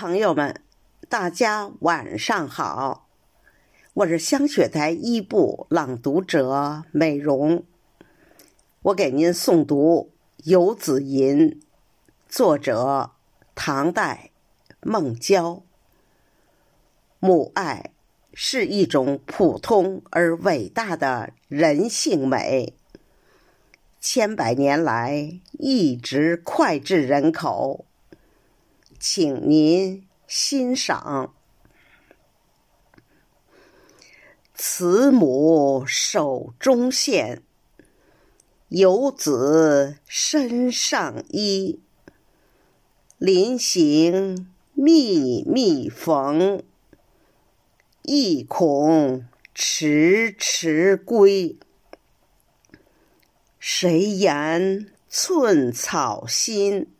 朋友们，大家晚上好，我是香雪台一部朗读者美容，我给您诵读《游子吟》，作者唐代孟郊。母爱是一种普通而伟大的人性美，千百年来一直脍炙人口。请您欣赏：慈母手中线，游子身上衣。临行密密缝，意恐迟迟归。谁言寸草心？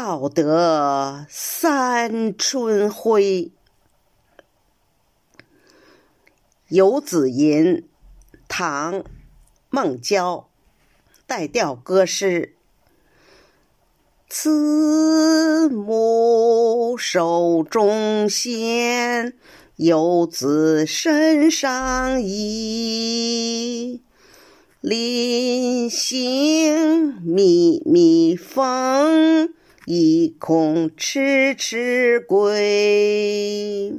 报得三春晖。《游子吟》唐·孟郊，带调歌诗。慈母手中线，游子身上衣。临行密密缝。意恐迟迟归，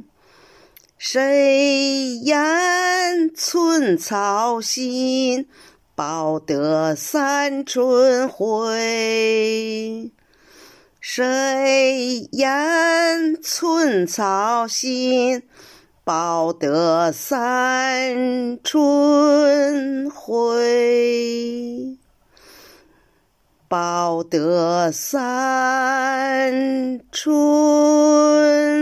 谁言寸草心，报得三春晖？谁言寸草心，报得三春晖？报得三春。